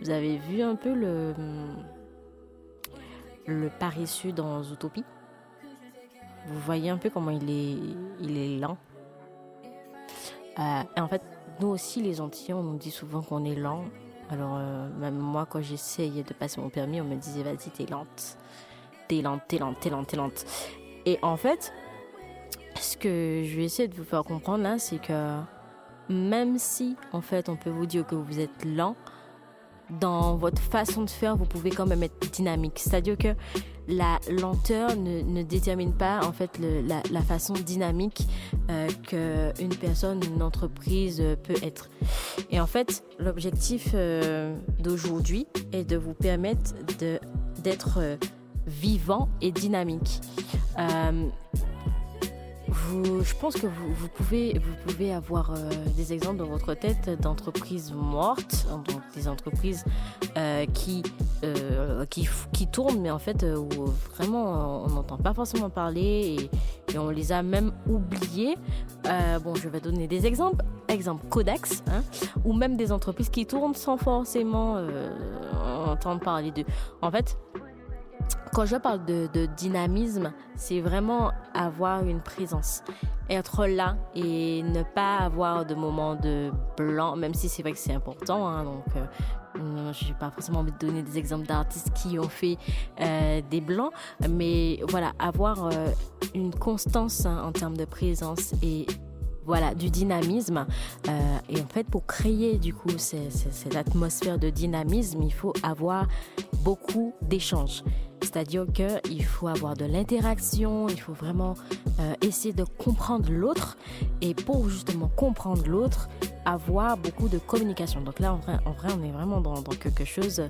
Vous avez vu un peu le, le paresseux dans Zootopie? Vous voyez un peu comment il est, il est lent? Euh, en fait, nous aussi, les Antillais, on nous dit souvent qu'on est lent. Alors, euh, même moi, quand j'essayais de passer mon permis, on me disait, vas-y, t'es lente. T'es lente, t'es lente, t'es lente, t'es lente. Et en fait, ce que je vais essayer de vous faire comprendre là, c'est que même si, en fait, on peut vous dire que vous êtes lent, dans votre façon de faire, vous pouvez quand même être dynamique. C'est-à-dire que la lenteur ne, ne, détermine pas en fait la, façon dynamique euh, qu'une personne, une entreprise peut être. Et en fait, l'objectif euh, d'aujourd'hui est de vous permettre d'être euh, vivant et dynamique. Je pense que vous, pouvez, avoir euh, des exemples dans votre tête d'entreprises mortes, donc des entreprises euh, qui, euh, qui, tournent, mais en fait où vraiment on n'entend pas forcément parler et, on les a même oubliées. bon, je vais donner des exemples. Exemple Codex, hein, ou même des entreprises qui tournent sans forcément entendre parler d'eux. En fait, quand je parle de, dynamisme, c'est vraiment avoir une présence, être là et ne pas avoir de moments de blanc, même si c'est vrai que c'est important. Hein, donc, euh, je n'ai pas forcément envie de donner des exemples d'artistes qui ont fait euh, des blancs, mais voilà, avoir euh, une constance hein, en termes de présence et voilà du dynamisme euh, et en fait pour créer du coup cette atmosphère de dynamisme il faut avoir beaucoup d'échanges c'est-à-dire qu'il faut avoir de l'interaction, il faut vraiment euh, essayer de comprendre l'autre et pour justement comprendre l'autre, avoir beaucoup de communication. Donc là, en vrai, en vrai on est vraiment dans, quelque chose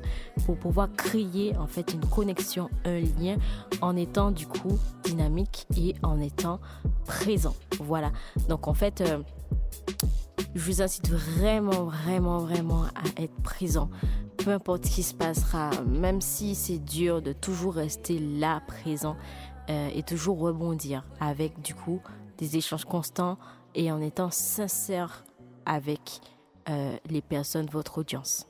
pour pouvoir créer en fait une connexion, un lien en étant du coup dynamique et en étant présent. Voilà. Donc en fait, euh, je vous incite vraiment, vraiment, vraiment à être présent peu importe ce qui se passera, même si c'est dur de toujours rester là présent euh, et toujours rebondir avec du coup des échanges constants et en étant sincère avec euh, les personnes, votre audience.